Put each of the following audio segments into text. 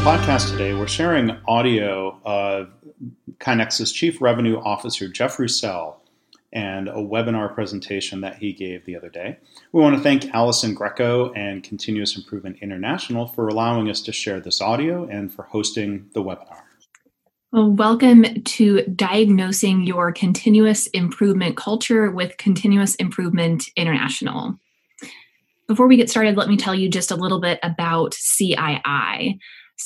podcast today, we're sharing audio of KaiNexus's Chief Revenue Officer Jeff Roussel and a webinar presentation that he gave the other day. We want to thank Allison Greco and Continuous Improvement International for allowing us to share this audio and for hosting the webinar. Well, welcome to Diagnosing Your Continuous Improvement Culture with Continuous Improvement International. Before we get started, let me tell you just a little bit about CII.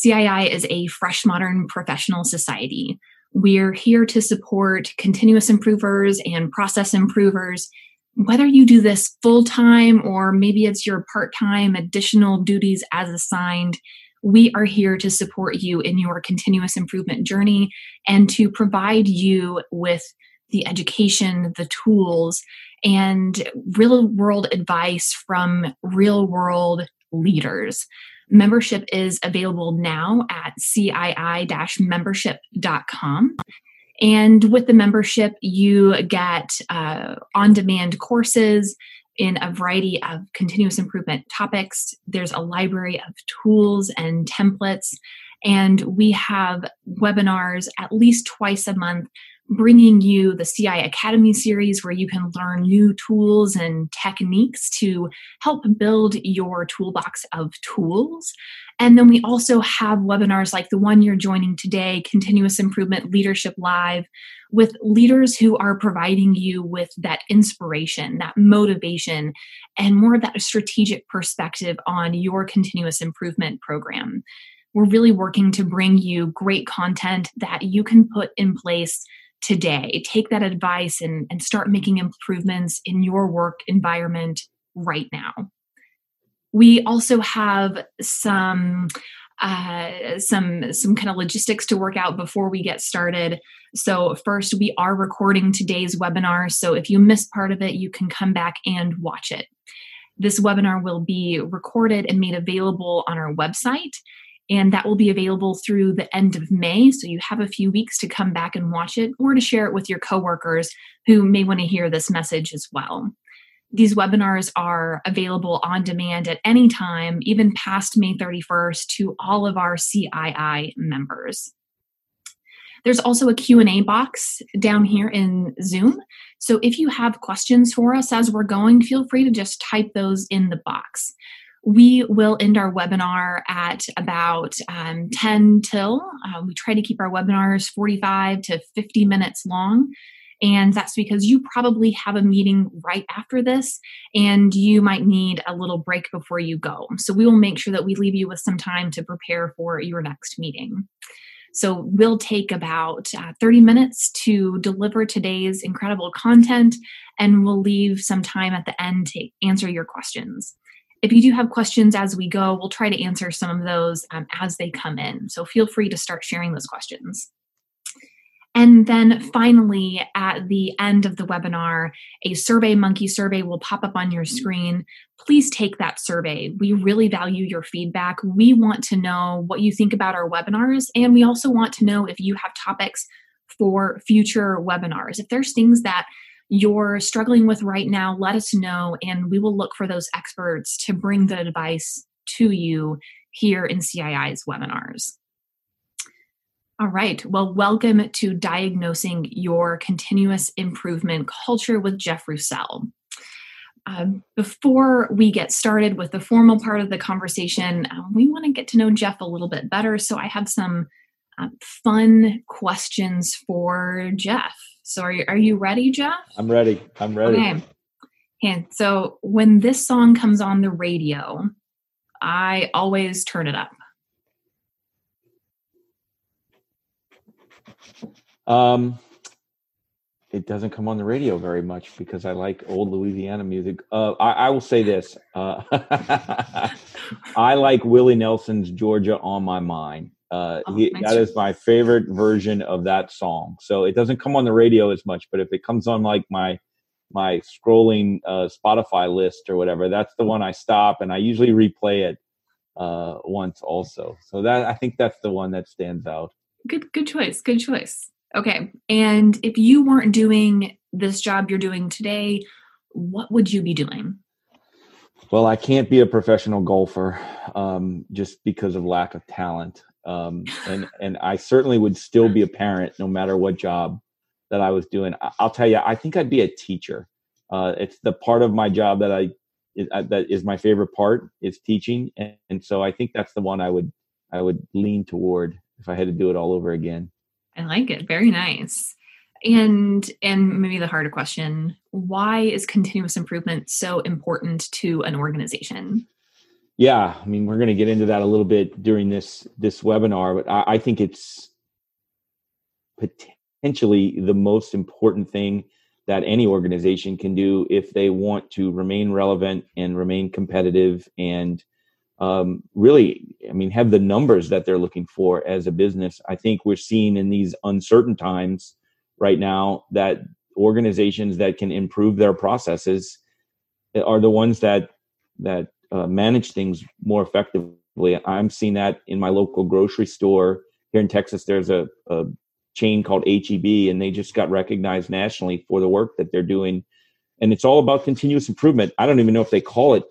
CII is a fresh modern professional society. We're here to support continuous improvers and process improvers. Whether you do this full time or maybe it's your part time additional duties as assigned, we are here to support you in your continuous improvement journey and to provide you with the education, the tools, and real world advice from real world leaders. Membership is available now at cii membership.com. And with the membership, you get uh, on demand courses in a variety of continuous improvement topics. There's a library of tools and templates. And we have webinars at least twice a month bringing you the CI Academy series where you can learn new tools and techniques to help build your toolbox of tools. And then we also have webinars like the one you're joining today, Continuous Improvement Leadership Live, with leaders who are providing you with that inspiration, that motivation, and more of that strategic perspective on your continuous improvement program. We're really working to bring you great content that you can put in place today. Take that advice and, and start making improvements in your work environment right now. We also have some uh, some some kind of logistics to work out before we get started. So first, we are recording today's webinar. So if you miss part of it, you can come back and watch it. This webinar will be recorded and made available on our website and that will be available through the end of May. So you have a few weeks to come back and watch it or to share it with your coworkers who may want to hear this message as well. These webinars are available on demand at any time, even past May 31st, to all of our CII members. There's also a Q&A box down here in Zoom. So if you have questions for us as we're going, feel free to just type those in the box we will end our webinar at about um, 10 till. Uh, we try to keep our webinars 45 to 50 minutes long. And that's because you probably have a meeting right after this, and you might need a little break before you go. So, we will make sure that we leave you with some time to prepare for your next meeting. So, we'll take about uh, 30 minutes to deliver today's incredible content, and we'll leave some time at the end to answer your questions if you do have questions as we go, we'll try to answer some of those um, as they come in. So feel free to start sharing those questions. And then finally, at the end of the webinar, a Survey Monkey survey will pop up on your screen. Please take that survey. We really value your feedback. We want to know what you think about our webinars, and we also want to know if you have topics for future webinars. If there's things that you're struggling with right now, let us know, and we will look for those experts to bring the advice to you here in CII's webinars. All right. Well, welcome to Diagnosing Your Continuous Improvement Culture with Jeff Roussel. Um, before we get started with the formal part of the conversation, uh, we want to get to know Jeff a little bit better. So I have some uh, fun questions for Jeff. So are you are you ready, Jeff? I'm ready. I'm ready. Okay. And so when this song comes on the radio, I always turn it up. Um, it doesn't come on the radio very much because I like old Louisiana music. Uh, I, I, will say this: uh, I like Willie Nelson's "Georgia on My Mind." Uh, oh, he, that is my favorite version of that song. So it doesn't come on the radio as much, but if it comes on like my my scrolling uh, Spotify list or whatever, that's the one I stop and I usually replay it uh, once also. So that I think that's the one that stands out. Good, good choice. Good choice. Okay, and if you weren't doing this job you're doing today, what would you be doing? Well, I can't be a professional golfer um, just because of lack of talent um, and and I certainly would still be a parent no matter what job that I was doing. I'll tell you, I think I'd be a teacher. Uh, it's the part of my job that I uh, that is my favorite part is teaching, and, and so I think that's the one I would I would lean toward if I had to do it all over again. I like it. Very nice. And and maybe the harder question, why is continuous improvement so important to an organization? Yeah, I mean, we're going to get into that a little bit during this this webinar, but I, I think it's potentially the most important thing that any organization can do if they want to remain relevant and remain competitive and um, really, I mean, have the numbers that they're looking for as a business. I think we're seeing in these uncertain times right now that organizations that can improve their processes are the ones that that uh, manage things more effectively. I'm seeing that in my local grocery store here in Texas. There's a, a chain called HEB, and they just got recognized nationally for the work that they're doing. And it's all about continuous improvement. I don't even know if they call it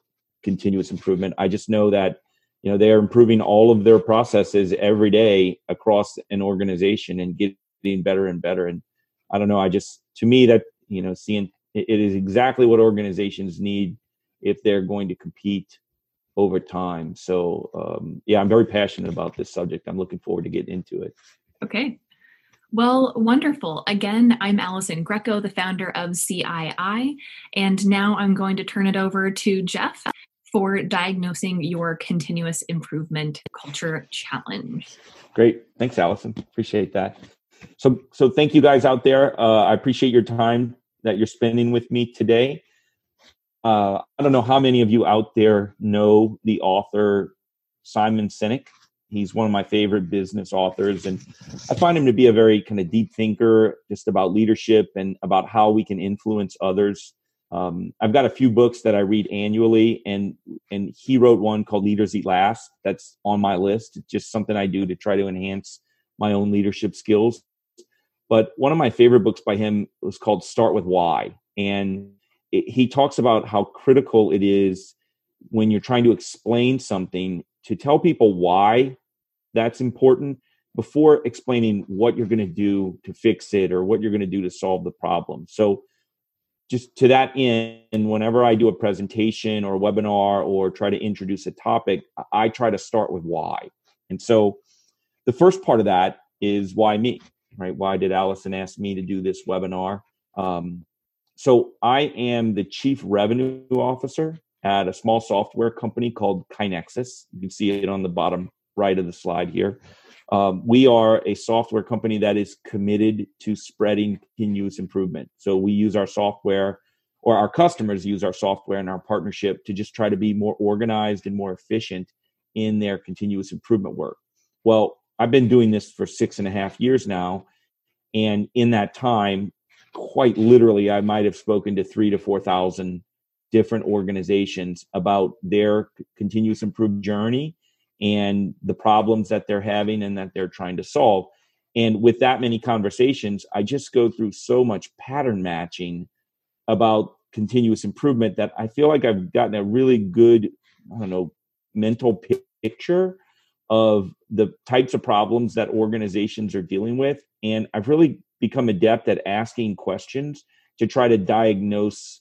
continuous improvement. I just know that you know they are improving all of their processes every day across an organization and getting better and better. And I don't know. I just to me that you know seeing it is exactly what organizations need if they're going to compete over time. So um, yeah, I'm very passionate about this subject. I'm looking forward to getting into it. Okay, well, wonderful. Again, I'm Allison Greco, the founder of CII, and now I'm going to turn it over to Jeff for diagnosing your continuous improvement culture challenge. Great. Thanks, Allison. Appreciate that. So, so thank you guys out there. Uh, I appreciate your time that you're spending with me today. Uh, I don't know how many of you out there know the author Simon Sinek. He's one of my favorite business authors, and I find him to be a very kind of deep thinker, just about leadership and about how we can influence others. Um, I've got a few books that I read annually, and and he wrote one called Leaders Eat Last. That's on my list. It's just something I do to try to enhance my own leadership skills. But one of my favorite books by him was called Start with Why, and it, he talks about how critical it is when you're trying to explain something to tell people why that's important before explaining what you're going to do to fix it or what you're going to do to solve the problem. So, just to that end, whenever I do a presentation or a webinar or try to introduce a topic, I try to start with why. And so, the first part of that is why me, right? Why did Allison ask me to do this webinar? Um, so, I am the chief revenue officer at a small software company called KaiNexus. You can see it on the bottom right of the slide here. Um, we are a software company that is committed to spreading continuous improvement. So we use our software, or our customers use our software and our partnership to just try to be more organized and more efficient in their continuous improvement work. Well, I've been doing this for six and a half years now. And in that time, quite literally, I might have spoken to three to 4,000 different organizations about their continuous improvement journey and the problems that they're having and that they're trying to solve. And with that many conversations, I just go through so much pattern matching about continuous improvement that I feel like I've gotten a really good, I don't know, mental picture of the types of problems that organizations are dealing with. And I've really become adept at asking questions to try to diagnose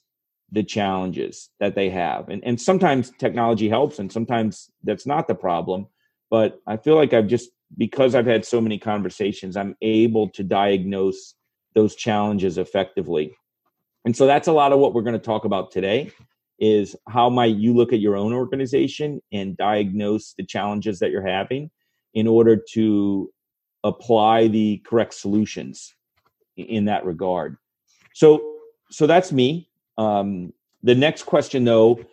the challenges that they have. And and sometimes technology helps and sometimes that's not the problem, but I feel like I've just because I've had so many conversations, I'm able to diagnose those challenges effectively. And so that's a lot of what we're going to talk about today is how might you look at your own organization and diagnose the challenges that you're having in order to apply the correct solutions in that regard. So so that's me. Um, the next question, though,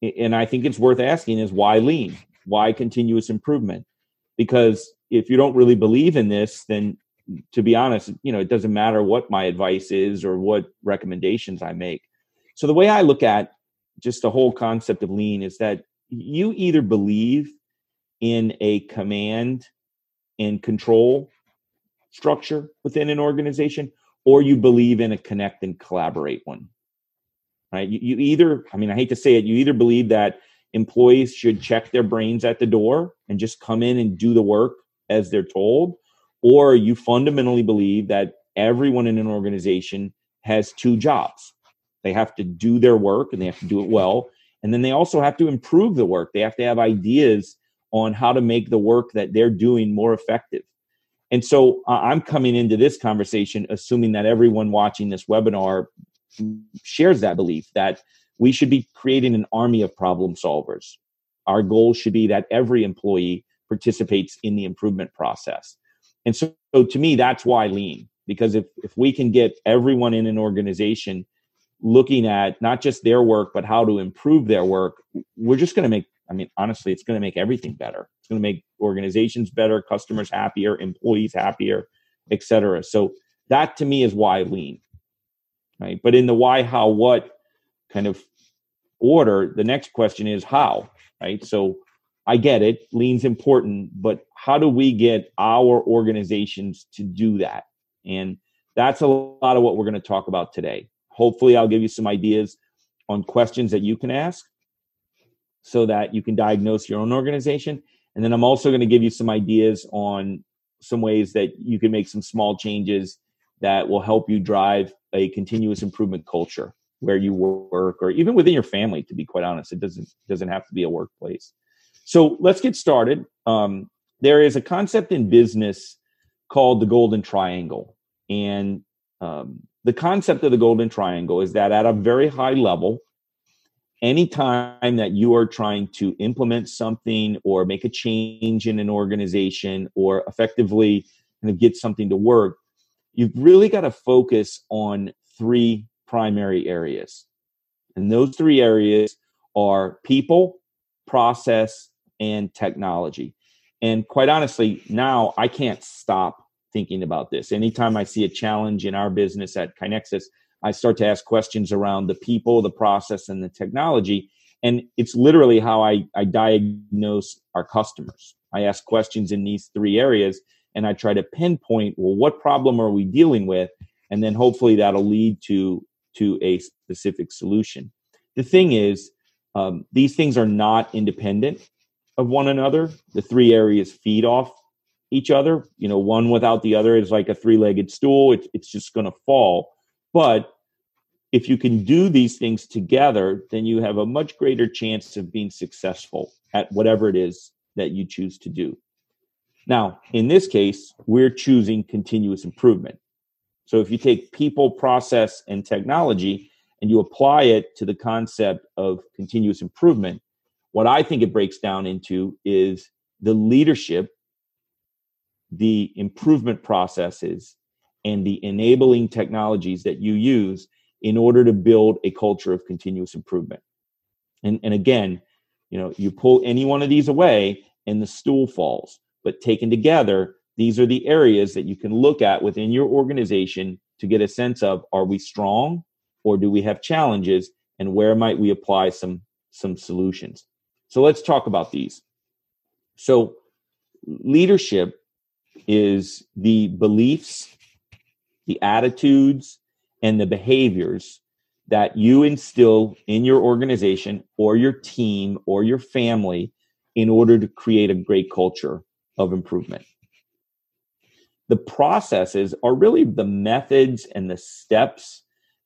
and I think it's worth asking, is why lean? Why continuous improvement? Because if you don't really believe in this, then to be honest, you know, it doesn't matter what my advice is or what recommendations I make. So the way I look at just the whole concept of lean is that you either believe in a command and control structure within an organization or you believe in a connect and collaborate one right? You, you either, I mean, I hate to say it, you either believe that employees should check their brains at the door and just come in and do the work as they're told, or you fundamentally believe that everyone in an organization has two jobs. They have to do their work and they have to do it well. And then they also have to improve the work. They have to have ideas on how to make the work that they're doing more effective. And so uh, I'm coming into this conversation assuming that everyone watching this webinar shares that belief that we should be creating an army of problem solvers. Our goal should be that every employee participates in the improvement process. And so, so to me, that's why lean, because if, if we can get everyone in an organization looking at not just their work, but how to improve their work, we're just going to make, I mean, honestly, it's going to make everything better. Going to make organizations better, customers happier, employees happier, etc. So that to me is why lean. Right. But in the why, how, what kind of order, the next question is how, right? So I get it, lean's important, but how do we get our organizations to do that? And that's a lot of what we're going to talk about today. Hopefully, I'll give you some ideas on questions that you can ask so that you can diagnose your own organization. And then I'm also going to give you some ideas on some ways that you can make some small changes that will help you drive a continuous improvement culture where you work or even within your family to be quite honest. It doesn't doesn't have to be a workplace. So let's get started. Um, there is a concept in business called the golden triangle. And um, the concept of the golden triangle is that at a very high level anytime that you are trying to implement something or make a change in an organization or effectively kind of get something to work you've really got to focus on three primary areas. And those three areas are people, process, and technology. And quite honestly, now I can't stop thinking about this. Anytime I see a challenge in our business at KaiNexus, I start to ask questions around the people, the process, and the technology. And it's literally how I, I diagnose our customers. I ask questions in these three areas and I try to pinpoint, well, what problem are we dealing with? And then hopefully that'll lead to to a specific solution. The thing is, um, these things are not independent of one another. The three areas feed off each other. You know, one without the other is like a three legged stool, it, it's just going to fall. But if you can do these things together, then you have a much greater chance of being successful at whatever it is that you choose to do. Now, in this case, we're choosing continuous improvement. So if you take people, process, and technology and you apply it to the concept of continuous improvement, what I think it breaks down into is the leadership, the improvement processes, and the enabling technologies that you use in order to build a culture of continuous improvement. And, and again, you know, you pull any one of these away and the stool falls. But taken together, these are the areas that you can look at within your organization to get a sense of are we strong or do we have challenges and where might we apply some some solutions so let's talk about these so leadership is the beliefs the attitudes and the behaviors that you instill in your organization or your team or your family in order to create a great culture of improvement the processes are really the methods and the steps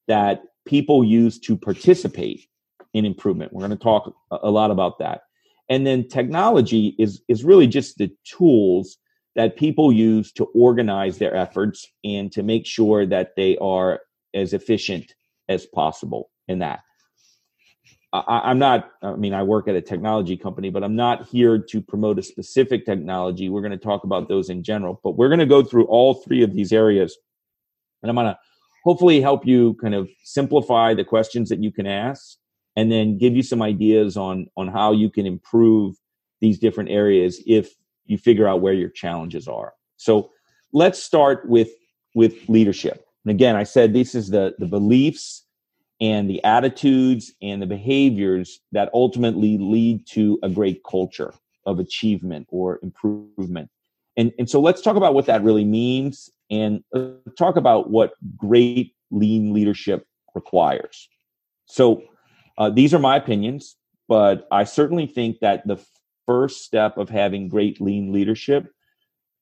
that people use to participate in improvement. We're going to talk a lot about that. And then technology is, is really just the tools that people use to organize their efforts and to make sure that they are as efficient as possible in that. I, am not, I mean, I work at a technology company, but I'm not here to promote a specific technology. We're going to talk about those in general, but we're going to go through all three of these areas. And I'm going to hopefully help you kind of simplify the questions that you can ask and then give you some ideas on, on how you can improve these different areas if you figure out where your challenges are. So let's start with, with leadership. And again, I said this is the, the beliefs and the attitudes and the behaviors that ultimately lead to a great culture of achievement or improvement. And, and so let's talk about what that really means and talk about what great lean leadership requires. So uh, these are my opinions, but I certainly think that the first step of having great lean leadership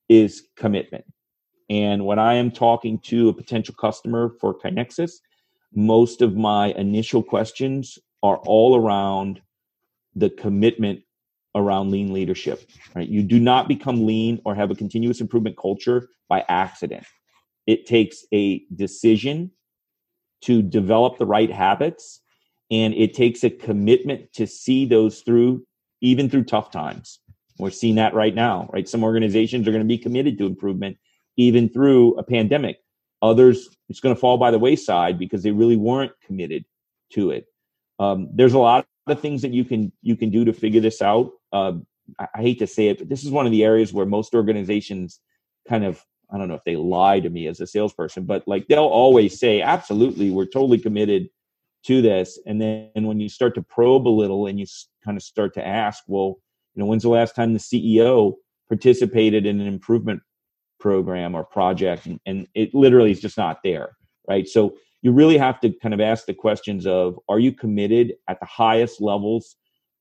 is commitment. And when I am talking to a potential customer for KaiNexus, most of my initial questions are all around the commitment around lean leadership. Right? You do not become lean or have a continuous improvement culture by accident. It takes a decision to develop the right habits and it takes a commitment to see those through even through tough times. We're seeing that right now, right? Some organizations are going to be committed to improvement even through a pandemic. Others, it's going to fall by the wayside because they really weren't committed to it. Um, there's a lot of things that you can you can do to figure this out. Uh, I, I hate to say it, but this is one of the areas where most organizations kind of I don't know if they lie to me as a salesperson, but like they'll always say, absolutely, we're totally committed to this. And then and when you start to probe a little and you kind of start to ask, well, you know, when's the last time the CEO participated in an improvement program or project? And, and it literally is just not there, right? So you really have to kind of ask the questions of, are you committed at the highest levels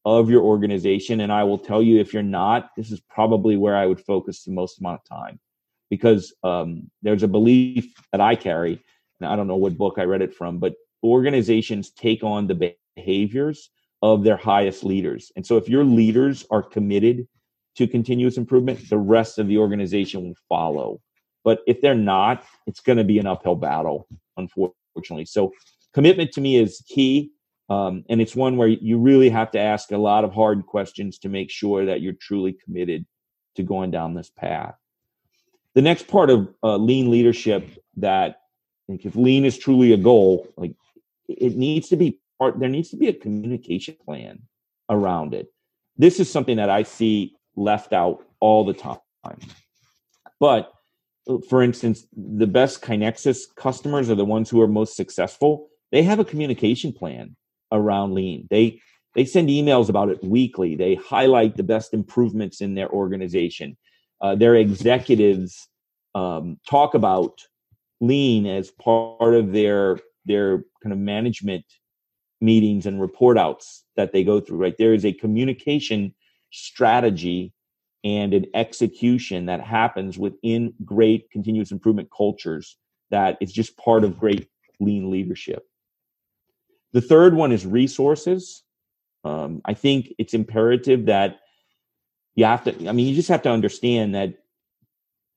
of your organization? And I will tell you, if you're not, this is probably where I would focus the most amount of time because um, there's a belief that I carry, and I don't know what book I read it from, but organizations take on the behaviors of their highest leaders. And so if your leaders are committed to continuous improvement, the rest of the organization will follow. But if they're not, it's going to be an uphill battle, unfortunately. So commitment to me is key. Um, and it's one where you really have to ask a lot of hard questions to make sure that you're truly committed to going down this path. The next part of uh, lean leadership that if lean is truly a goal, like it needs to be part there needs to be a communication plan around it this is something that i see left out all the time. But uh, for instance the best KaiNexus customers are the ones who are most successful. They have a communication plan around lean. They they send emails about it weekly. They highlight the best improvements in their organization. Uh, their executives um, talk about lean as part of their their kind of management meetings and report outs that they go through right? There is a communication strategy and an execution that happens within great continuous improvement cultures that is just part of great lean leadership the third one is resources um, i think it's imperative that you have to i mean you just have to understand that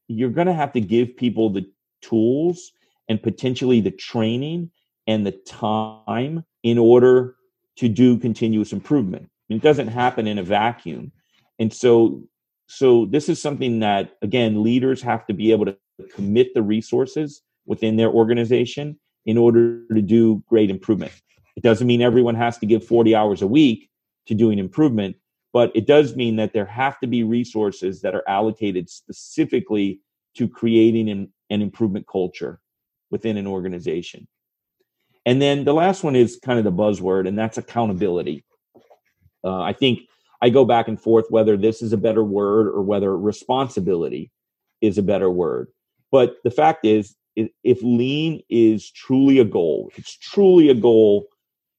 you're going to have to give people the tools and potentially the training and the time in order to do continuous improvement. It doesn't happen in a vacuum. And so so this is something that again leaders have to be able to commit the resources within their organization in order to do great improvement. It doesn't mean everyone has to give 40 hours a week to doing improvement, but it does mean that there have to be resources that are allocated specifically to creating an, an improvement culture within an organization. And then the last one is kind of the buzzword, and that's accountability. Uh, I think I go back and forth whether this is a better word or whether responsibility is a better word. But the fact is, if lean is truly a goal, it's truly a goal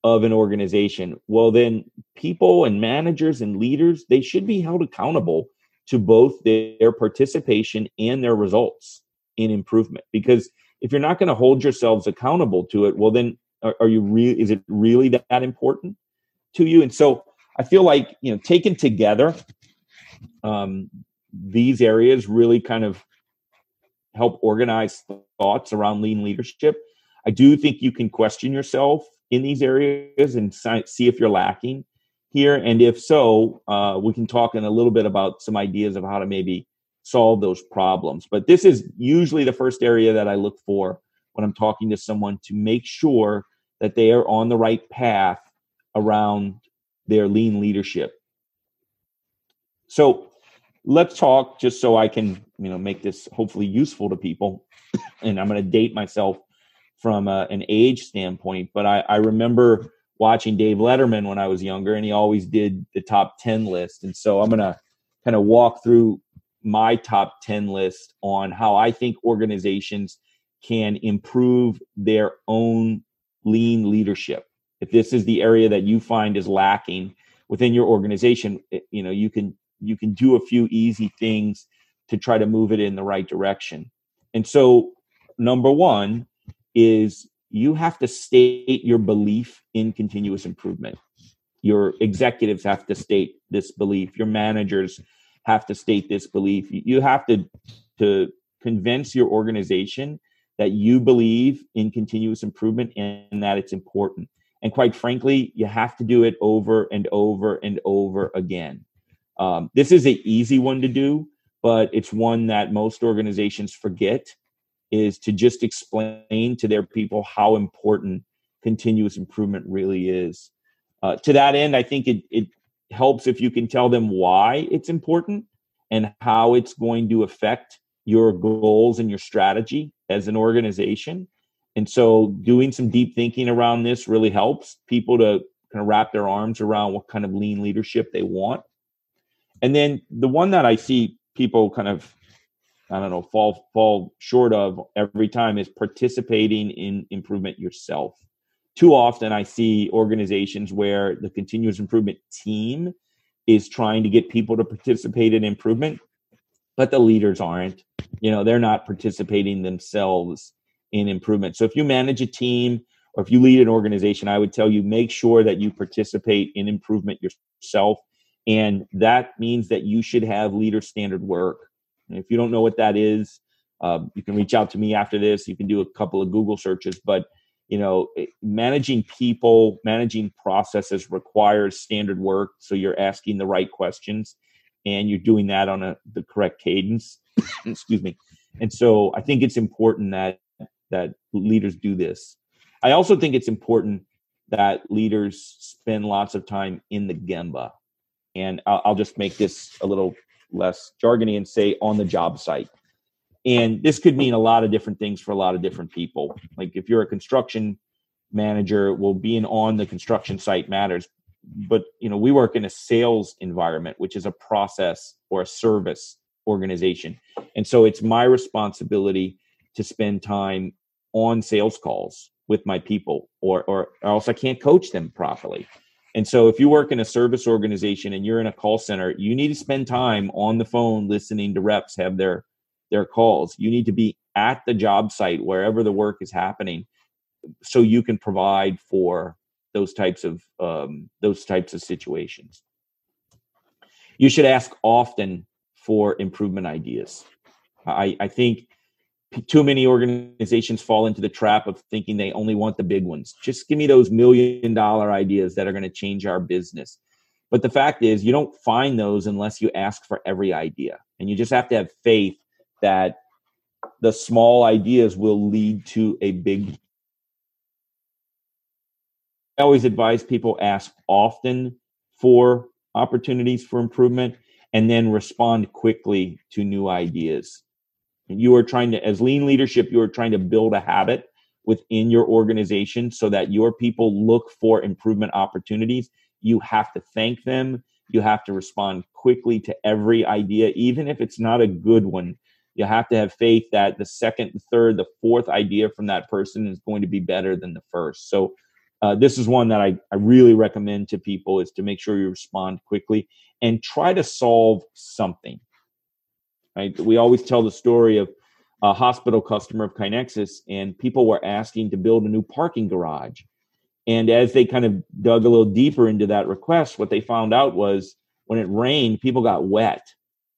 of an organization, well, then people and managers and leaders, they should be held accountable to both their participation and their results in improvement. Because if you're not going to hold yourselves accountable to it, well, then are, are you really? Is it really that important to you? And so I feel like you know, taken together, um, these areas really kind of help organize thoughts around lean leadership. I do think you can question yourself in these areas and see if you're lacking here. And if so, uh, we can talk in a little bit about some ideas of how to maybe solve those problems. But this is usually the first area that I look for when I'm talking to someone to make sure that they are on the right path around their lean leadership. So let's talk just so I can, you know, make this hopefully useful to people. And I'm going to date myself from a, an age standpoint, but I, I remember watching Dave Letterman when I was younger, and he always did the top 10 list. And so I'm going to kind of walk through my top 10 list on how I think organizations can improve their own lean leadership. If this is the area that you find is lacking within your organization, you know, you can you can do a few easy things to try to move it in the right direction. And so, number one is you have to state your belief in continuous improvement. Your executives have to state this belief. Your managers have to state this belief. You have to to convince your organization that you believe in continuous improvement and that it's important. And quite frankly, you have to do it over and over and over again. Um, this is an easy one to do, but it's one that most organizations forget is to just explain to their people how important continuous improvement really is. Uh, to that end, I think it, it helps if you can tell them why it's important and how it's going to affect your goals and your strategy as an organization. And so doing some deep thinking around this really helps people to kind of wrap their arms around what kind of lean leadership they want. And then the one that I see people kind of I don't know fall fall short of every time is participating in improvement yourself. Too often I see organizations where the continuous improvement team is trying to get people to participate in improvement but the leaders aren't. You know, they're not participating themselves in improvement. So if you manage a team or if you lead an organization, I would tell you make sure that you participate in improvement yourself. And that means that you should have leader standard work. And if you don't know what that is, uh, you can reach out to me after this. You can do a couple of Google searches, but you know, managing people, managing processes requires standard work. So you're asking the right questions and you're doing that on a the correct cadence excuse me and so i think it's important that that leaders do this. I also think it's important that leaders spend lots of time in the gemba. And i'll, I'll just make this a little less jargony and say on the job site. And this could mean a lot of different things for a lot of different people. Like if you're a construction manager well being on the construction site matters. But you know we work in a sales environment which is a process or a service organization. And so it's my responsibility to spend time on sales calls with my people or or else I can't coach them properly. And so if you work in a service organization and you're in a call center, you need to spend time on the phone listening to reps have their their calls. You need to be at the job site wherever the work is happening so you can provide for those types of um, those types of situations. You should ask often for improvement ideas. I, I think too many organizations fall into the trap of thinking they only want the big ones. Just give me those million dollar ideas that are going to change our business. But the fact is, you don't find those unless you ask for every idea. And you just have to have faith that the small ideas will lead to a big I always advise people ask often for opportunities for improvement and then respond quickly to new ideas. You are trying to, as lean leadership, you are trying to build a habit within your organization so that your people look for improvement opportunities. You have to thank them. You have to respond quickly to every idea, even if it's not a good one. You have to have faith that the second, third, the fourth idea from that person is going to be better than the first. So uh, this is one that I, I really recommend to people is to make sure you respond quickly and try to solve something right we always tell the story of a hospital customer of KaiNexus and people were asking to build a new parking garage and as they kind of dug a little deeper into that request what they found out was when it rained people got wet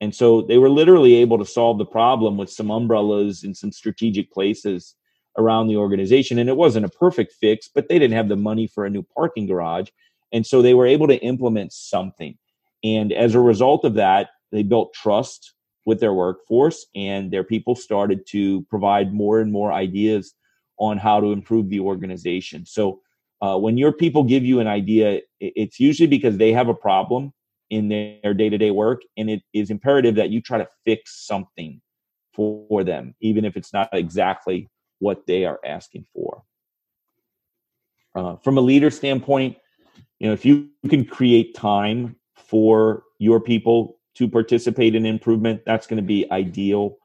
and so they were literally able to solve the problem with some umbrellas in some strategic places around the organization. And it wasn't a perfect fix, but they didn't have the money for a new parking garage. And so they were able to implement something. And as a result of that, they built trust with their workforce and their people started to provide more and more ideas on how to improve the organization. So uh, when your people give you an idea, it's usually because they have a problem in their day to day work. And it is imperative that you try to fix something for them, even if it's not exactly what they are asking for. Uh, from a leader standpoint, you know, if you can create time for your people to participate in improvement, that's going to be ideal.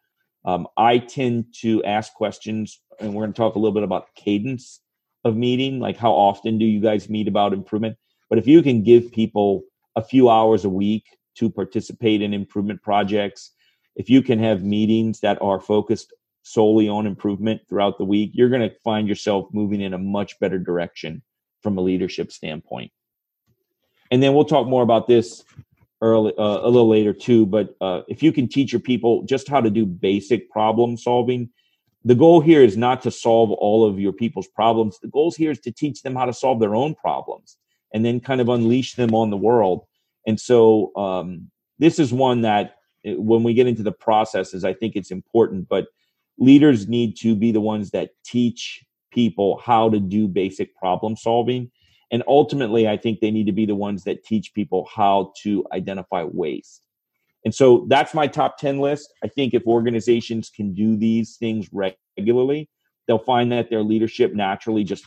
Um, I tend to ask questions, and we're going to talk a little bit about cadence of meeting, like how often do you guys meet about improvement? But if you can give people a few hours a week to participate in improvement projects, if you can have meetings that are focused solely on improvement throughout the week, you're going to find yourself moving in a much better direction from a leadership standpoint. And then we'll talk more about this early uh, a little later too. But uh, if you can teach your people just how to do basic problem solving, the goal here is not to solve all of your people's problems. The goal here is to teach them how to solve their own problems and then kind of unleash them on the world. And so um, this is one that uh, when we get into the processes, I think it's important. But leaders need to be the ones that teach people how to do basic problem solving. And ultimately, I think they need to be the ones that teach people how to identify waste. And so that's my top 10 list. I think if organizations can do these things regularly, they'll find that their leadership naturally just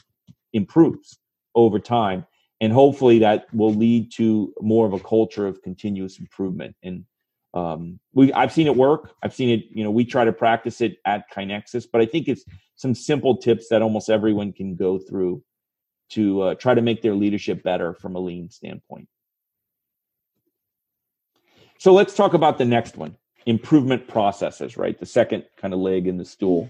improves over time. And hopefully that will lead to more of a culture of continuous improvement. And um, we I've seen it work. I've seen it, you know, we try to practice it at KaiNexus, but I think it's some simple tips that almost everyone can go through to uh, try to make their leadership better from a lean standpoint. So let's talk about the next one improvement processes, right? The second kind of leg in the stool.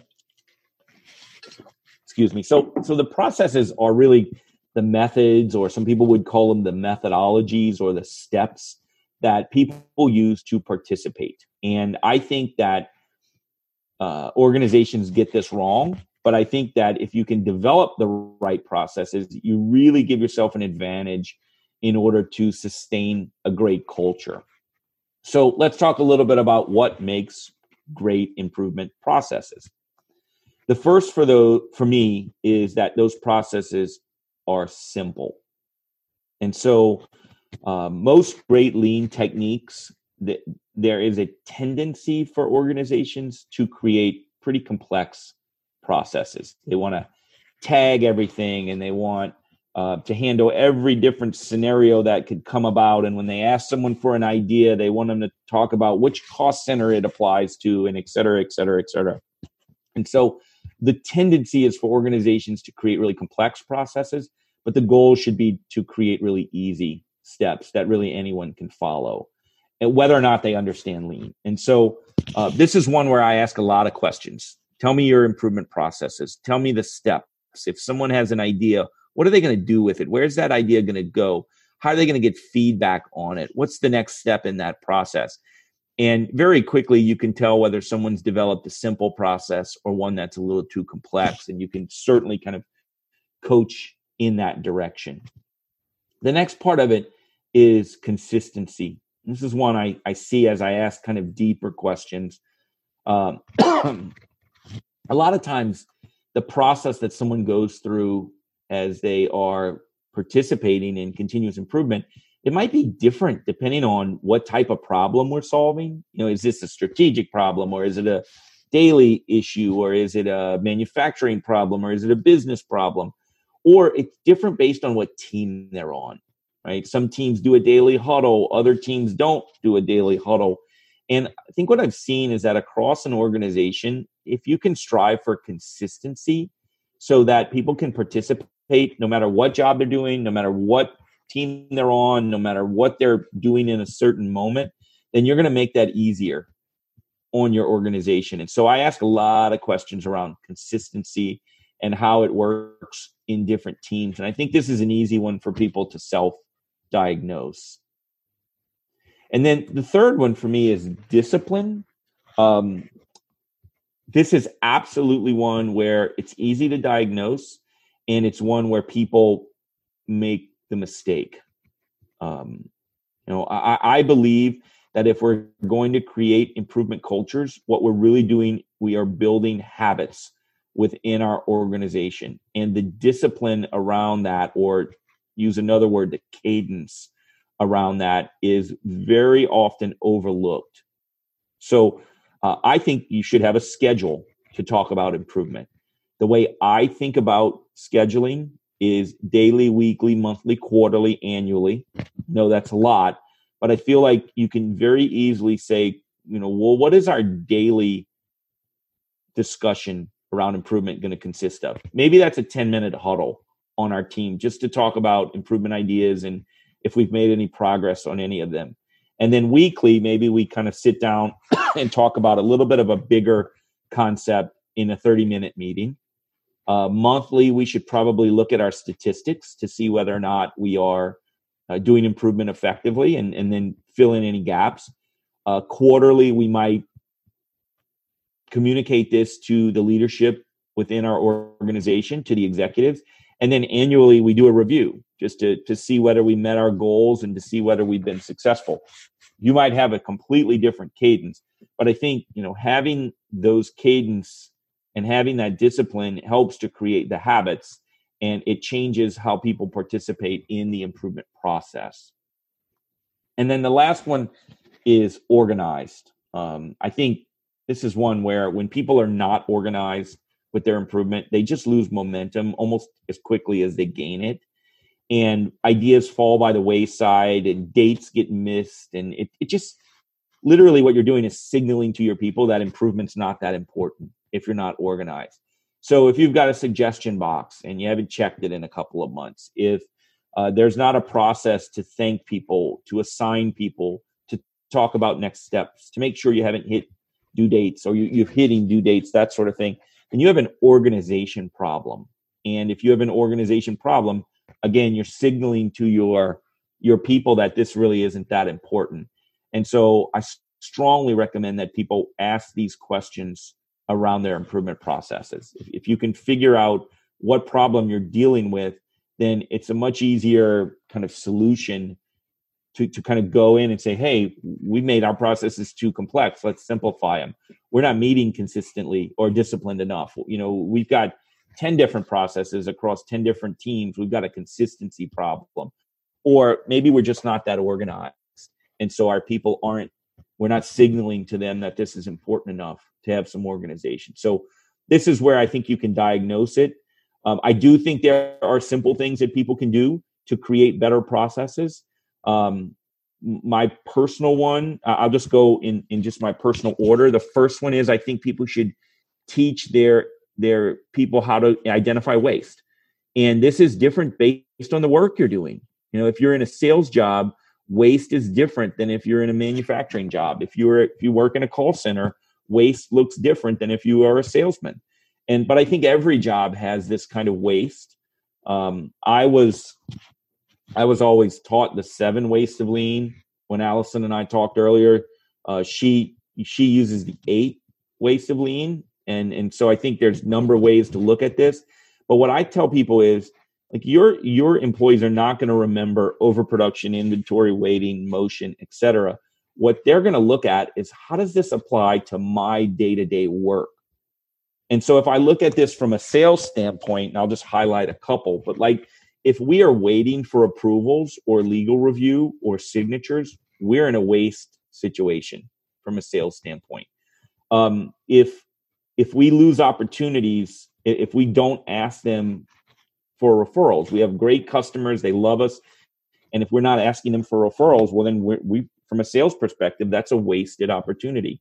Excuse me. So, so the processes are really the methods, or some people would call them the methodologies or the steps that people use to participate. And I think that uh, organizations get this wrong, but I think that if you can develop the right processes, you really give yourself an advantage in order to sustain a great culture. So let's talk a little bit about what makes great improvement processes. The first for the for me is that those processes are simple. And so uh, most great lean techniques that there is a tendency for organizations to create pretty complex processes. They want to tag everything and they want uh, to handle every different scenario that could come about. And when they ask someone for an idea, they want them to talk about which cost center it applies to, and et cetera, et cetera, et cetera. And so the tendency is for organizations to create really complex processes, but the goal should be to create really easy steps that really anyone can follow, and whether or not they understand lean. And so uh, this is one where I ask a lot of questions. Tell me your improvement processes. Tell me the steps. If someone has an idea, what are they going to do with it? Where's that idea going to go? How are they going to get feedback on it? What's the next step in that process? And very quickly, you can tell whether someone's developed a simple process or one that's a little too complex. And you can certainly kind of coach in that direction. The next part of it is consistency. This is one I, I see as I ask kind of deeper questions. Um, a lot of times, the process that someone goes through as they are participating in continuous improvement it might be different depending on what type of problem we're solving. You know is this a strategic problem or is it a daily issue or is it a manufacturing problem or is it a business problem? Or it's different based on what team they're on right? Some teams do a daily huddle other teams don't do a daily huddle. And i think what i've seen is that across an organization if you can strive for consistency so that people can participate no matter what job they're doing, no matter what team they're on, no matter what they're doing in a certain moment, then you're going to make that easier on your organization. And so I ask a lot of questions around consistency and how it works in different teams. And I think this is an easy one for people to self diagnose. And then the third one for me is discipline. Um, this is absolutely one where it's easy to diagnose and it's one where people make the mistake. Um, you know, I, I believe that if we're going to create improvement cultures, what we're really doing, we are building habits within our organization, and the discipline around that, or use another word, the cadence around that, is very often overlooked. So, uh, I think you should have a schedule to talk about improvement. The way I think about scheduling is daily, weekly, monthly, quarterly, annually. No, that's a lot, but I feel like you can very easily say, you know, well, what is our daily discussion around improvement going to consist of? Maybe that's a 10 minute huddle on our team just to talk about improvement ideas and if we've made any progress on any of them. And then weekly, maybe we kind of sit down and talk about a little bit of a bigger concept in a 30 minute meeting. Uh, monthly, we should probably look at our statistics to see whether or not we are uh, doing improvement effectively and, and then fill in any gaps. Uh, quarterly, we might communicate this to the leadership within our organization, to the executives. And then annually, we do a review just to, to see whether we met our goals and to see whether we've been successful. You might have a completely different cadence, but I think, you know, having those cadence and having that discipline helps to create the habits and it changes how people participate in the improvement process. And then the last one is organized. Um, I think this is one where when people are not organized with their improvement, they just lose momentum almost as quickly as they gain it. And ideas fall by the wayside and dates get missed. And it, it just literally what you're doing is signaling to your people that improvement's not that important if you're not organized. So if you've got a suggestion box and you haven't checked it in a couple of months, if uh, there's not a process to thank people, to assign people, to talk about next steps, to make sure you haven't hit due dates or you, you're hitting due dates, that sort of thing, then you have an organization problem. And if you have an organization problem, again, you're signaling to your your people that this really isn't that important. And so I strongly recommend that people ask these questions around their improvement processes. If, if you can figure out what problem you're dealing with, then it's a much easier kind of solution to, to kind of go in and say, hey, we made our processes too complex. Let's simplify them. We're not meeting consistently or disciplined enough. You know, we've got 10 different processes across 10 different teams. We've got a consistency problem. Or maybe we're just not that organized. And so our people aren't, we're not signaling to them that this is important enough to have some organization. So this is where I think you can diagnose it. Um, I do think there are simple things that people can do to create better processes. Um, my personal one, I'll just go in in just my personal order. The first one is I think people should teach their their people how to identify waste, and this is different based on the work you're doing. You know, if you're in a sales job, waste is different than if you're in a manufacturing job. If you're if you work in a call center, waste looks different than if you are a salesman. And but I think every job has this kind of waste. Um, I was I was always taught the seven wastes of lean. When Allison and I talked earlier, uh, she she uses the eight wastes of lean, and and so I think there's number of ways to look at this. But what I tell people is like your your employees are not going to remember overproduction, inventory, waiting, motion, etc what they're going to look at is how does this apply to my day-to-day work and so if i look at this from a sales standpoint and i'll just highlight a couple but like if we are waiting for approvals or legal review or signatures we're in a waste situation from a sales standpoint um, if if we lose opportunities if we don't ask them for referrals we have great customers they love us and if we're not asking them for referrals well then we from a sales perspective, that's a wasted opportunity.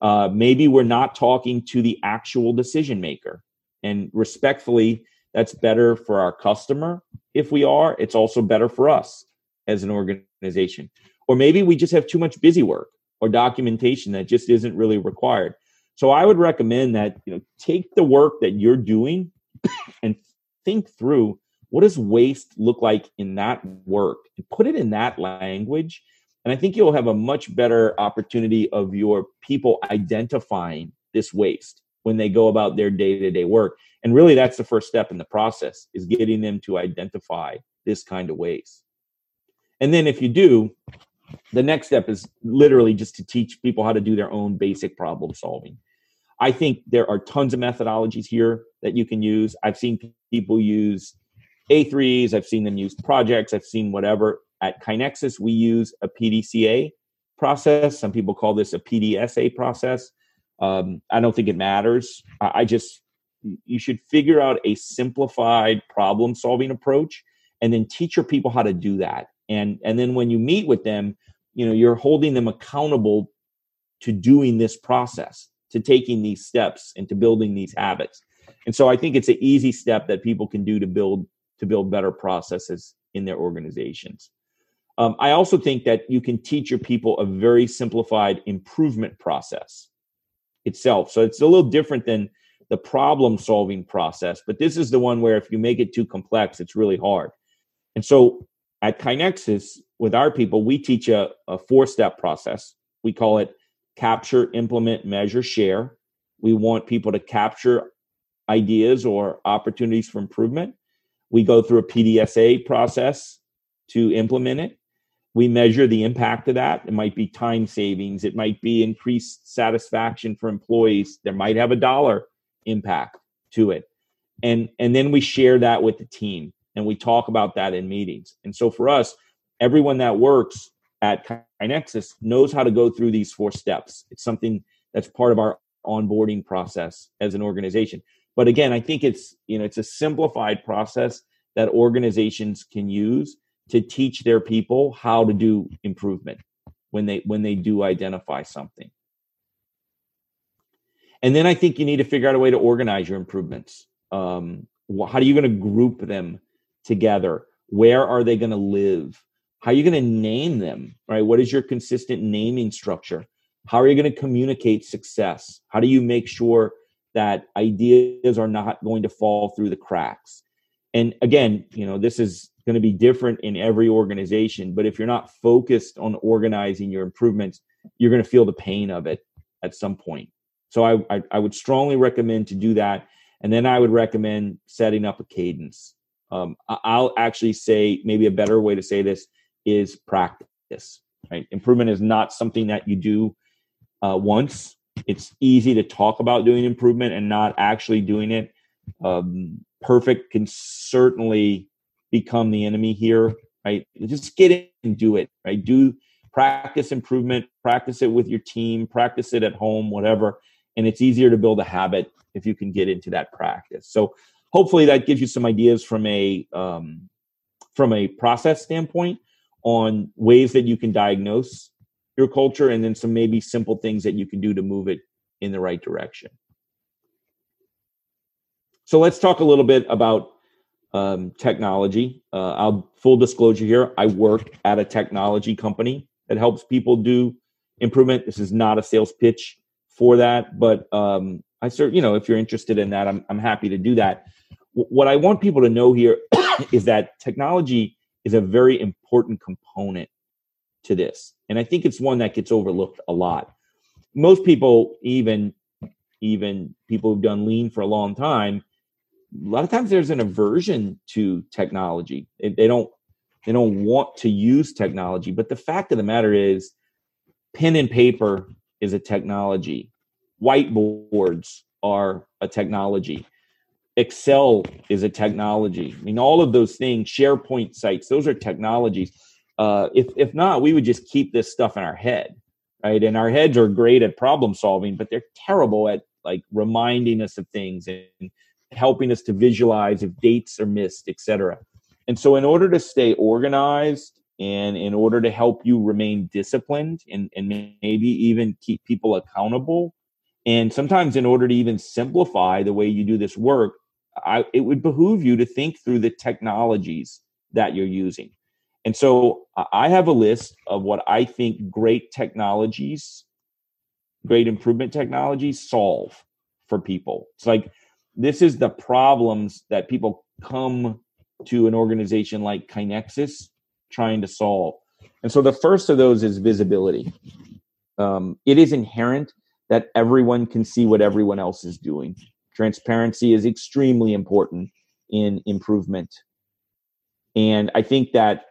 Uh, maybe we're not talking to the actual decision maker. And respectfully, that's better for our customer. If we are, it's also better for us as an organization. Or maybe we just have too much busy work or documentation that just isn't really required. So I would recommend that you know take the work that you're doing and think through what does waste look like in that work and put it in that language and I think you'll have a much better opportunity of your people identifying this waste when they go about their day-to-day work. And really that's the first step in the process is getting them to identify this kind of waste. And then if you do, the next step is literally just to teach people how to do their own basic problem solving. I think there are tons of methodologies here that you can use. I've seen people use A3s, I've seen them use projects, I've seen whatever. At KaiNexus, we use a PDCA process. Some people call this a PDSA process. Um, I don't think it matters. I, I just, you should figure out a simplified problem solving approach and then teach your people how to do that. And, and then when you meet with them, you know, you're holding them accountable to doing this process, to taking these steps and to building these habits. And so I think it's an easy step that people can do to build to build better processes in their organizations. Um, I also think that you can teach your people a very simplified improvement process itself. So it's a little different than the problem solving process, but this is the one where if you make it too complex, it's really hard. And so at KaiNexus, with our people, we teach a, a four step process. We call it capture, implement, measure, share. We want people to capture ideas or opportunities for improvement. We go through a PDSA process to implement it. We measure the impact of that. It might be time savings, it might be increased satisfaction for employees. There might have a dollar impact to it. And and then we share that with the team and we talk about that in meetings. And so for us, everyone that works at KaiNexus knows how to go through these four steps. It's something that's part of our onboarding process as an organization. But again, I think it's you know it's a simplified process that organizations can use to teach their people how to do improvement when they when they do identify something. And then I think you need to figure out a way to organize your improvements. Um, how are you going to group them together? Where are they going to live? How are you going to name them? Right? What is your consistent naming structure? How are you going to communicate success? How do you make sure that ideas are not going to fall through the cracks? And again, you know, this is going to be different in every organization, but if you're not focused on organizing your improvements, you're going to feel the pain of it at some point. So I, I, I would strongly recommend to do that. And then I would recommend setting up a cadence. Um, I'll actually say maybe a better way to say this is practice. Right, improvement is not something that you do uh, once. It's easy to talk about doing improvement and not actually doing it. Um, perfect can certainly become the enemy here. Right, just get in and do it. Right, do practice improvement. Practice it with your team. Practice it at home. Whatever and it's easier to build a habit if you can get into that practice so hopefully that gives you some ideas from a um, from a process standpoint on ways that you can diagnose your culture and then some maybe simple things that you can do to move it in the right direction so let's talk a little bit about um, technology uh, i'll full disclosure here i work at a technology company that helps people do improvement this is not a sales pitch for that. But um, I sort you know, if you're interested in that, I'm I'm happy to do that. W- what I want people to know here is that technology is a very important component to this, and I think it's one that gets overlooked a lot. Most people, even even people who've done lean for a long time, a lot of times there's an aversion to technology. They, they don't they don't want to use technology. But the fact of the matter is, pen and paper is a technology. Whiteboards are a technology. Excel is a technology. I mean, all of those things, SharePoint sites, those are technologies. Uh, if if not, we would just keep this stuff in our head, right? And our heads are great at problem solving, but they're terrible at like reminding us of things and helping us to visualize if dates are missed, etc. And so, in order to stay organized and in order to help you remain disciplined and, and maybe even keep people accountable and sometimes in order to even simplify the way you do this work I, it would behoove you to think through the technologies that you're using and so i have a list of what i think great technologies great improvement technologies solve for people it's like this is the problems that people come to an organization like KaiNexus trying to solve. And so the first of those is visibility. Um, it is inherent that everyone can see what everyone else is doing. Transparency is extremely important in improvement. And I think that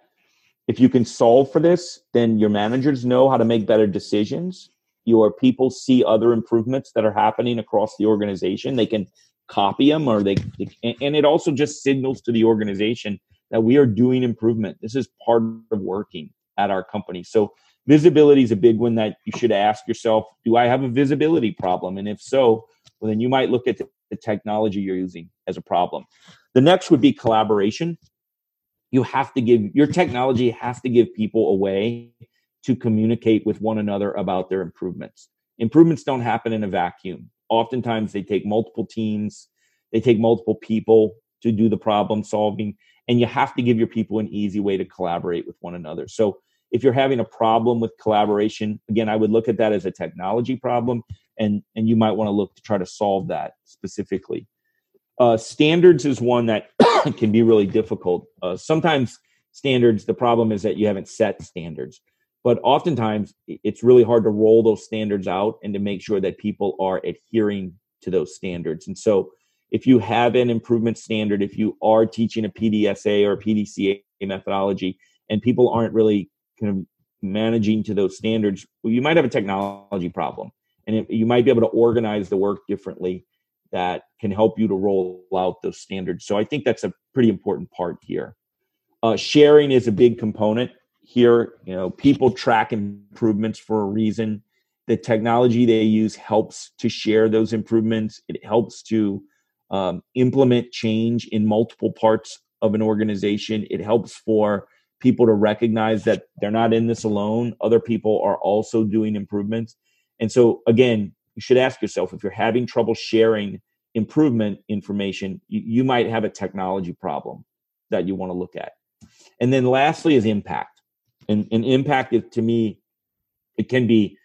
if you can solve for this, then your managers know how to make better decisions. Your people see other improvements that are happening across the organization. They can copy them or they, and it also just signals to the organization that we are doing improvement. This is part of working at our company. So visibility is a big one that you should ask yourself, do I have a visibility problem? And if so, well, then you might look at the technology you're using as a problem. The next would be collaboration. You have to give your technology has to give people a way to communicate with one another about their improvements. Improvements don't happen in a vacuum. Oftentimes they take multiple teams, they take multiple people to do the problem solving and you have to give your people an easy way to collaborate with one another. So if you're having a problem with collaboration, again, I would look at that as a technology problem, and and you might want to look to try to solve that specifically. Uh, standards is one that can be really difficult. Uh, sometimes standards, the problem is that you haven't set standards, but oftentimes it's really hard to roll those standards out and to make sure that people are adhering to those standards. And so, if you have an improvement standard, if you are teaching a PDSA or a PDCA methodology, and people aren't really kind of managing to those standards, well, you might have a technology problem, and it, you might be able to organize the work differently that can help you to roll out those standards. So I think that's a pretty important part here. Uh, sharing is a big component here. You know, people track improvements for a reason. The technology they use helps to share those improvements. It helps to um, implement change in multiple parts of an organization. It helps for people to recognize that they're not in this alone. Other people are also doing improvements. And so, again, you should ask yourself if you're having trouble sharing improvement information, you, you might have a technology problem that you want to look at. And then, lastly, is impact. And, and impact, is, to me, it can be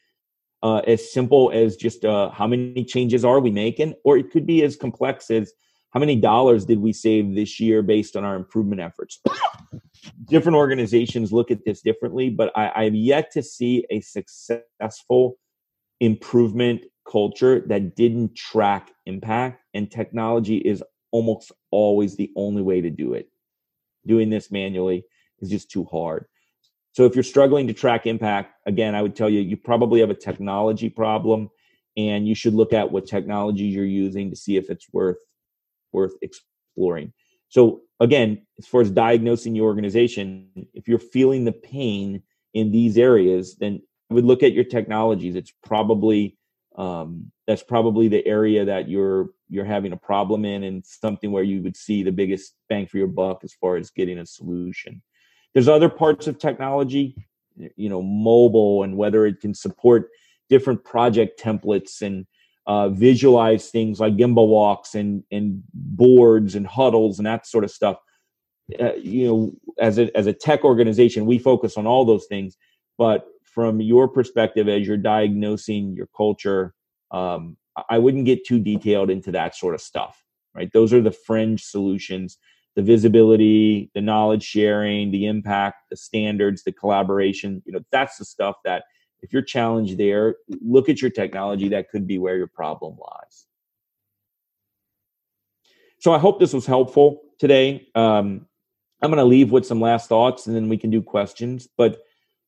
uh, as simple as just uh, how many changes are we making, or it could be as complex as how many dollars did we save this year based on our improvement efforts? Different organizations look at this differently but I, i've yet to see a successful improvement culture that didn't track impact and technology is almost always the only way to do it. Doing this manually is just too hard so if you're struggling to track impact again i would tell you you probably have a technology problem and you should look at what technology you're using to see if it's worth worth exploring. So again, as far as diagnosing your organization, if you're feeling the pain in these areas, then I would look at your technologies. It's probably um, that's probably the area that you're you're having a problem in, and something where you would see the biggest bang for your buck as far as getting a solution. There's other parts of technology, you know, mobile and whether it can support different project templates and uh, visualize things like gemba walks and and boards and huddles and that sort of stuff. Uh, you know, as a as a tech organization, we focus on all those things. But from your perspective, as you're diagnosing your culture, um, I wouldn't get too detailed into that sort of stuff. Right? Those are the fringe solutions. The visibility, the knowledge sharing, the impact, the standards, the collaboration. You know, that's the stuff that if you're challenged there, look at your technology. That could be where your problem lies. So I hope this was helpful today. Um, I'm going to leave with some last thoughts and then we can do questions. But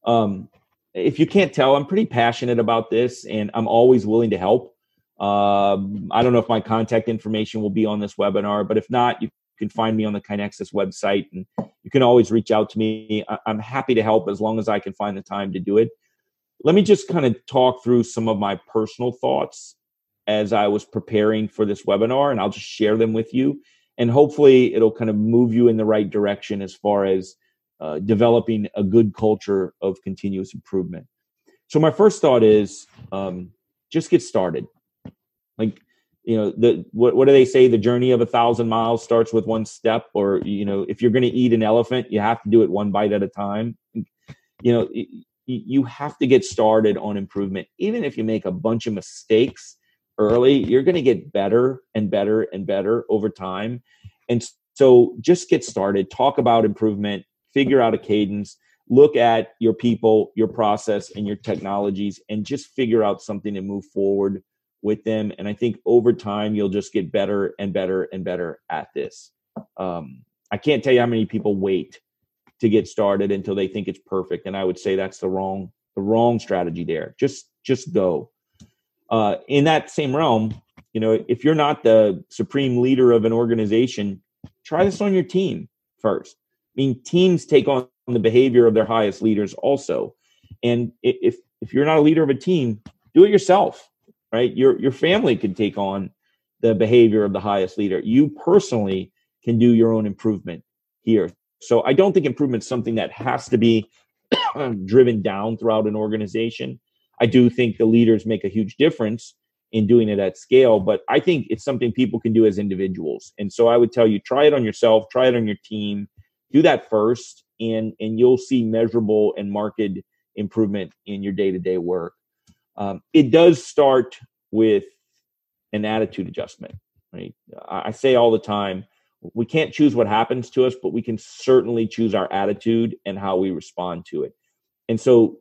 um, if you can't tell, I'm pretty passionate about this and I'm always willing to help. Um, I don't know if my contact information will be on this webinar, but if not, you can find me on the KaiNexus website and you can always reach out to me. I- I'm happy to help as long as I can find the time to do it let me just kind of talk through some of my personal thoughts as I was preparing for this webinar, and I'll just share them with you. And hopefully, it'll kind of move you in the right direction as far as uh, developing a good culture of continuous improvement. So, my first thought is um, just get started. Like, you know, the what, what do they say? The journey of a thousand miles starts with one step, or you know, if you're going to eat an elephant, you have to do it one bite at a time. You know, you have to get started on improvement. Even if you make a bunch of mistakes early, you're going to get better and better and better over time. And so just get started, talk about improvement, figure out a cadence, look at your people, your process, and your technologies, and just figure out something to move forward with them. And I think over time, you'll just get better and better and better at this. Um, I can't tell you how many people wait to get started until they think it's perfect. And I would say that's the wrong the wrong strategy there. Just just go. Uh, in that same realm, you know, if you're not the supreme leader of an organization, try this on your team first. I mean, teams take on the behavior of their highest leaders also. And if if you're not a leader of a team, do it yourself. Right? Your your family can take on the behavior of the highest leader. You personally can do your own improvement here. So I don't think improvement is something that has to be driven down throughout an organization. I do think the leaders make a huge difference in doing it at scale, but I think it's something people can do as individuals. And so I would tell you try it on yourself, try it on your team, do that first and and you'll see measurable and marked improvement in your day-to-day work um, it does start with an attitude adjustment right? I say all the time we can't choose what happens to us but we can certainly choose our attitude and how we respond to it. And so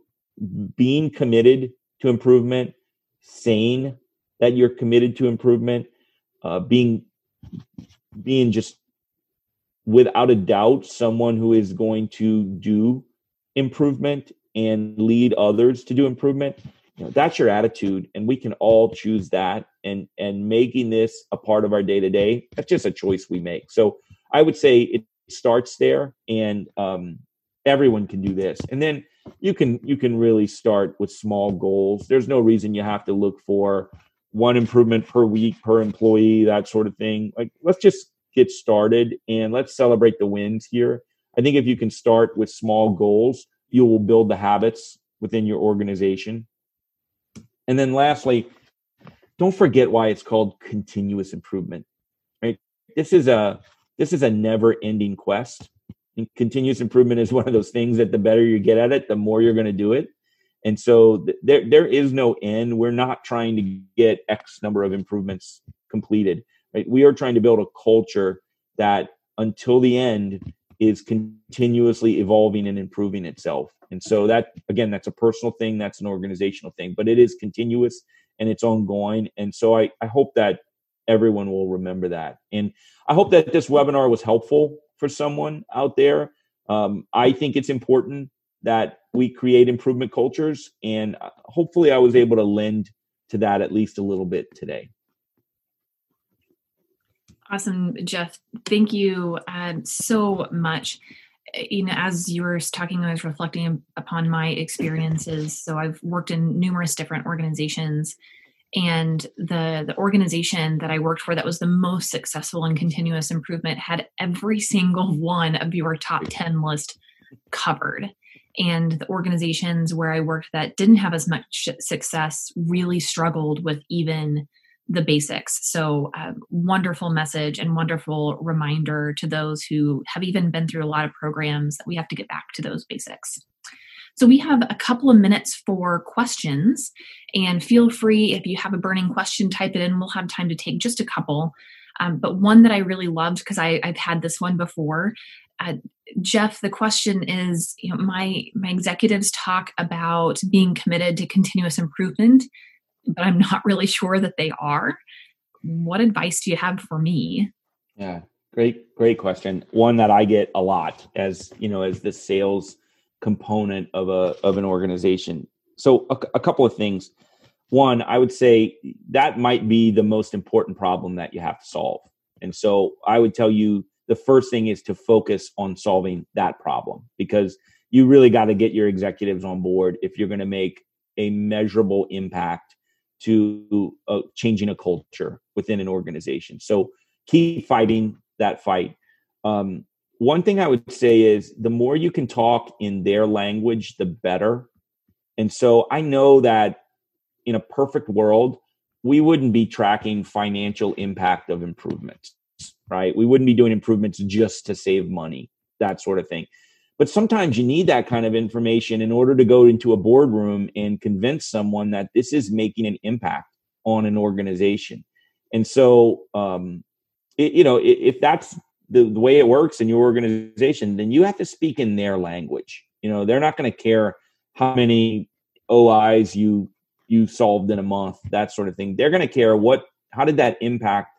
being committed to improvement saying that you're committed to improvement uh, being being just without a doubt someone who is going to do improvement and lead others to do improvement you know that's your attitude and we can all choose that and and making this a part of our day to day that's just a choice we make so i would say it starts there and um, everyone can do this and then you can you can really start with small goals there's no reason you have to look for one improvement per week per employee that sort of thing like let's just get started and let's celebrate the wins here. I think if you can start with small goals, you will build the habits within your organization. And then lastly, don't forget why it's called continuous improvement. Right? This is a this is a never-ending quest. And continuous improvement is one of those things that the better you get at it, the more you're going to do it. And so th- there there is no end. We're not trying to get X number of improvements completed. Right? We are trying to build a culture that until the end is continuously evolving and improving itself. And so that again, that's a personal thing, that's an organizational thing, but it is continuous and it's ongoing. And so I, I hope that everyone will remember that. And I hope that this webinar was helpful for someone out there. Um, I think it's important that we create improvement cultures, and uh, hopefully, I was able to lend to that at least a little bit today. Awesome, Jeff. Thank you uh, so much. You know, as you were talking, I was reflecting upon my experiences. So I've worked in numerous different organizations, and the the organization that I worked for that was the most successful in continuous improvement had every single one of your top ten list covered. And the organizations where I worked that didn't have as much success really struggled with even the basics. So, uh, wonderful message and wonderful reminder to those who have even been through a lot of programs that we have to get back to those basics. So, we have a couple of minutes for questions, and feel free if you have a burning question, type it in. We'll have time to take just a couple. Um, but one that I really loved because I've had this one before. Uh, Jeff, the question is, you know, my my executives talk about being committed to continuous improvement but I'm not really sure that they are. What advice do you have for me? Yeah, great, great question. One that I get a lot as you know, as the sales component of a of an organization. So a, a couple of things. One, I would say that might be the most important problem that you have to solve. And so I would tell you the first thing is to focus on solving that problem because you really got to get your executives on board if you're going to make a measurable impact to uh, changing a culture within an organization. So keep fighting that fight. Um, one thing I would say is the more you can talk in their language, the better. And so I know that in a perfect world, we wouldn't be tracking financial impact of improvements, right? We wouldn't be doing improvements just to save money, that sort of thing. But sometimes you need that kind of information in order to go into a boardroom and convince someone that this is making an impact on an organization. And so, um, it, you know, if, that's the, the way it works in your organization, then you have to speak in their language. You know, they're not going to care how many OIs you you solved in a month, that sort of thing. They're going to care what how did that impact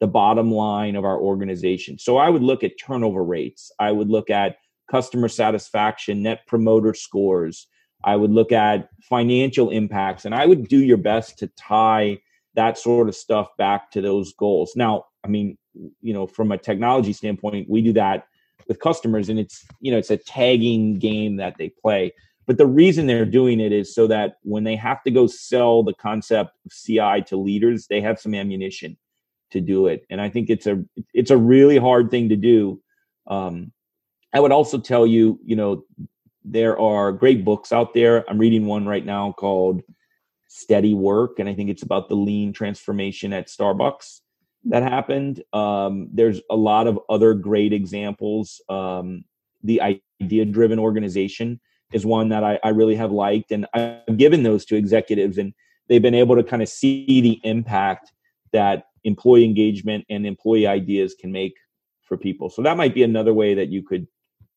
the bottom line of our organization. So I would look at turnover rates. I would look at customer satisfaction, net promoter scores. I would look at financial impacts, and I would do your best to tie that sort of stuff back to those goals. Now, I mean, you know, from a technology standpoint, we do that with customers, and it's you know, it's a tagging game that they play. But the reason they're doing it is so that when they have to go sell the concept of CI to leaders, they have some ammunition to do it. And I think it's a it's a really hard thing to do. Um, I would also tell you, you know, there are great books out there. I'm reading one right now called Steady Work, and I think it's about the lean transformation at Starbucks that happened. Um, there's a lot of other great examples. Um, the idea driven organization is one that I, I really have liked. And I've given those to executives, and they've been able to kind of see the impact that employee engagement and employee ideas can make for people. So that might be another way that you could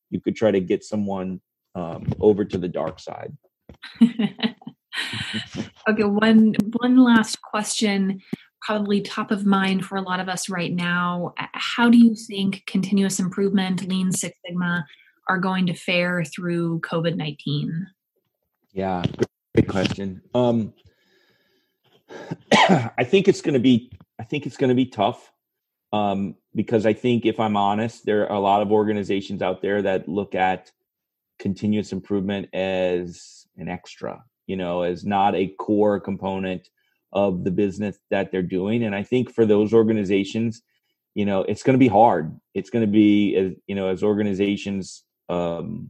you could try to get someone um, over to the dark side. okay, one one last question, probably top of mind for a lot of us right now. How do you think continuous improvement, Lean Six Sigma, are going to fare through COVID nineteen? Yeah, great question. Um, I think it's going to be. I think it's going to be tough um, because I think, if I'm honest, there are a lot of organizations out there that look at continuous improvement as an extra, you know, as not a core component of the business that they're doing. And I think for those organizations, you know, it's going to be hard. It's going to be, as, you know, as organizations um,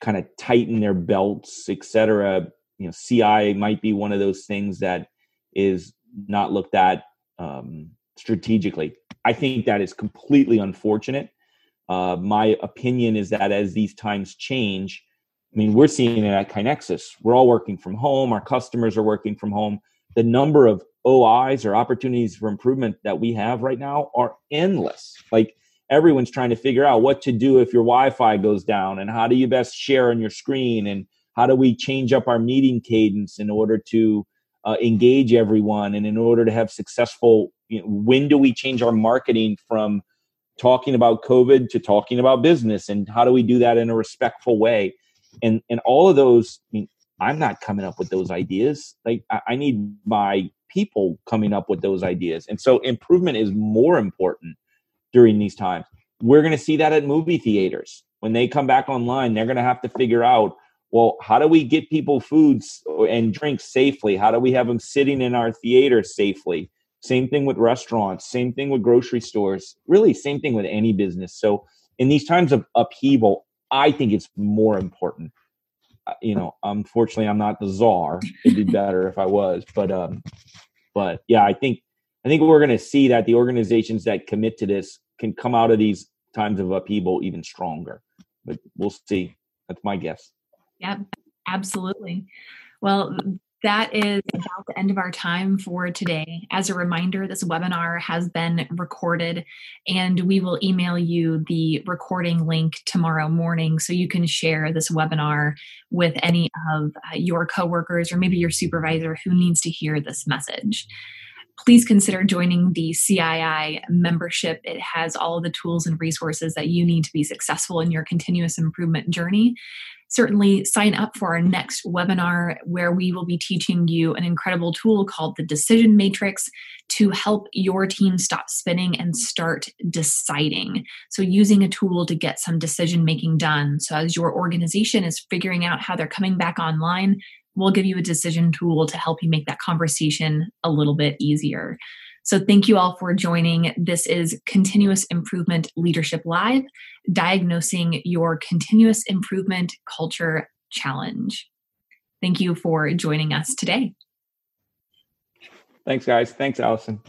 kind of tighten their belts, et cetera. You know, CI might be one of those things that is not looked at um, strategically. I think that is completely unfortunate. Uh, my opinion is that as these times change, I mean, we're seeing it at KaiNexus. We're all working from home. Our customers are working from home. The number of OIs or opportunities for improvement that we have right now are endless. Like everyone's trying to figure out what to do if your Wi-Fi goes down, and how do you best share on your screen, and how do we change up our meeting cadence in order to uh, engage everyone, and in order to have successful. You know, when do we change our marketing from talking about COVID to talking about business, and how do we do that in a respectful way? and and all of those I mean, i'm not coming up with those ideas. Like I, I need my people coming up with those ideas. And so improvement is more important during these times. We're going to see that at movie theaters. When they come back online they're going to have to figure out well how do we get people foods and drinks safely how do we have them sitting in our theater safely same thing with restaurants same thing with grocery stores really same thing with any business so in these times of upheaval I think it's more important. Uh, you know, unfortunately, I'm not the czar. It'd be better if I was, but um, but yeah, I think I think we're going to see that the organizations that commit to this can come out of these times of upheaval even stronger. But we'll see. That's my guess. Yep, absolutely. Well, that is about the end of our time for today. As a reminder, this webinar has been recorded and we will email you the recording link tomorrow morning so you can share this webinar with any of uh, your coworkers or maybe your supervisor who needs to hear this message please consider joining the CII membership. It has all the tools and resources that you need to be successful in your continuous improvement journey certainly sign up for our next webinar where we will be teaching you an incredible tool called the Decision Matrix to help your team stop spinning and start deciding. So, using a tool to get some decision making done. So, as your organization is figuring out how they're coming back online, we'll give you a decision tool to help you make that conversation a little bit easier. So, thank you all for joining. This is Continuous Improvement Leadership Live, diagnosing your continuous improvement culture challenge. Thank you for joining us today. Thanks, guys. Thanks, Allison.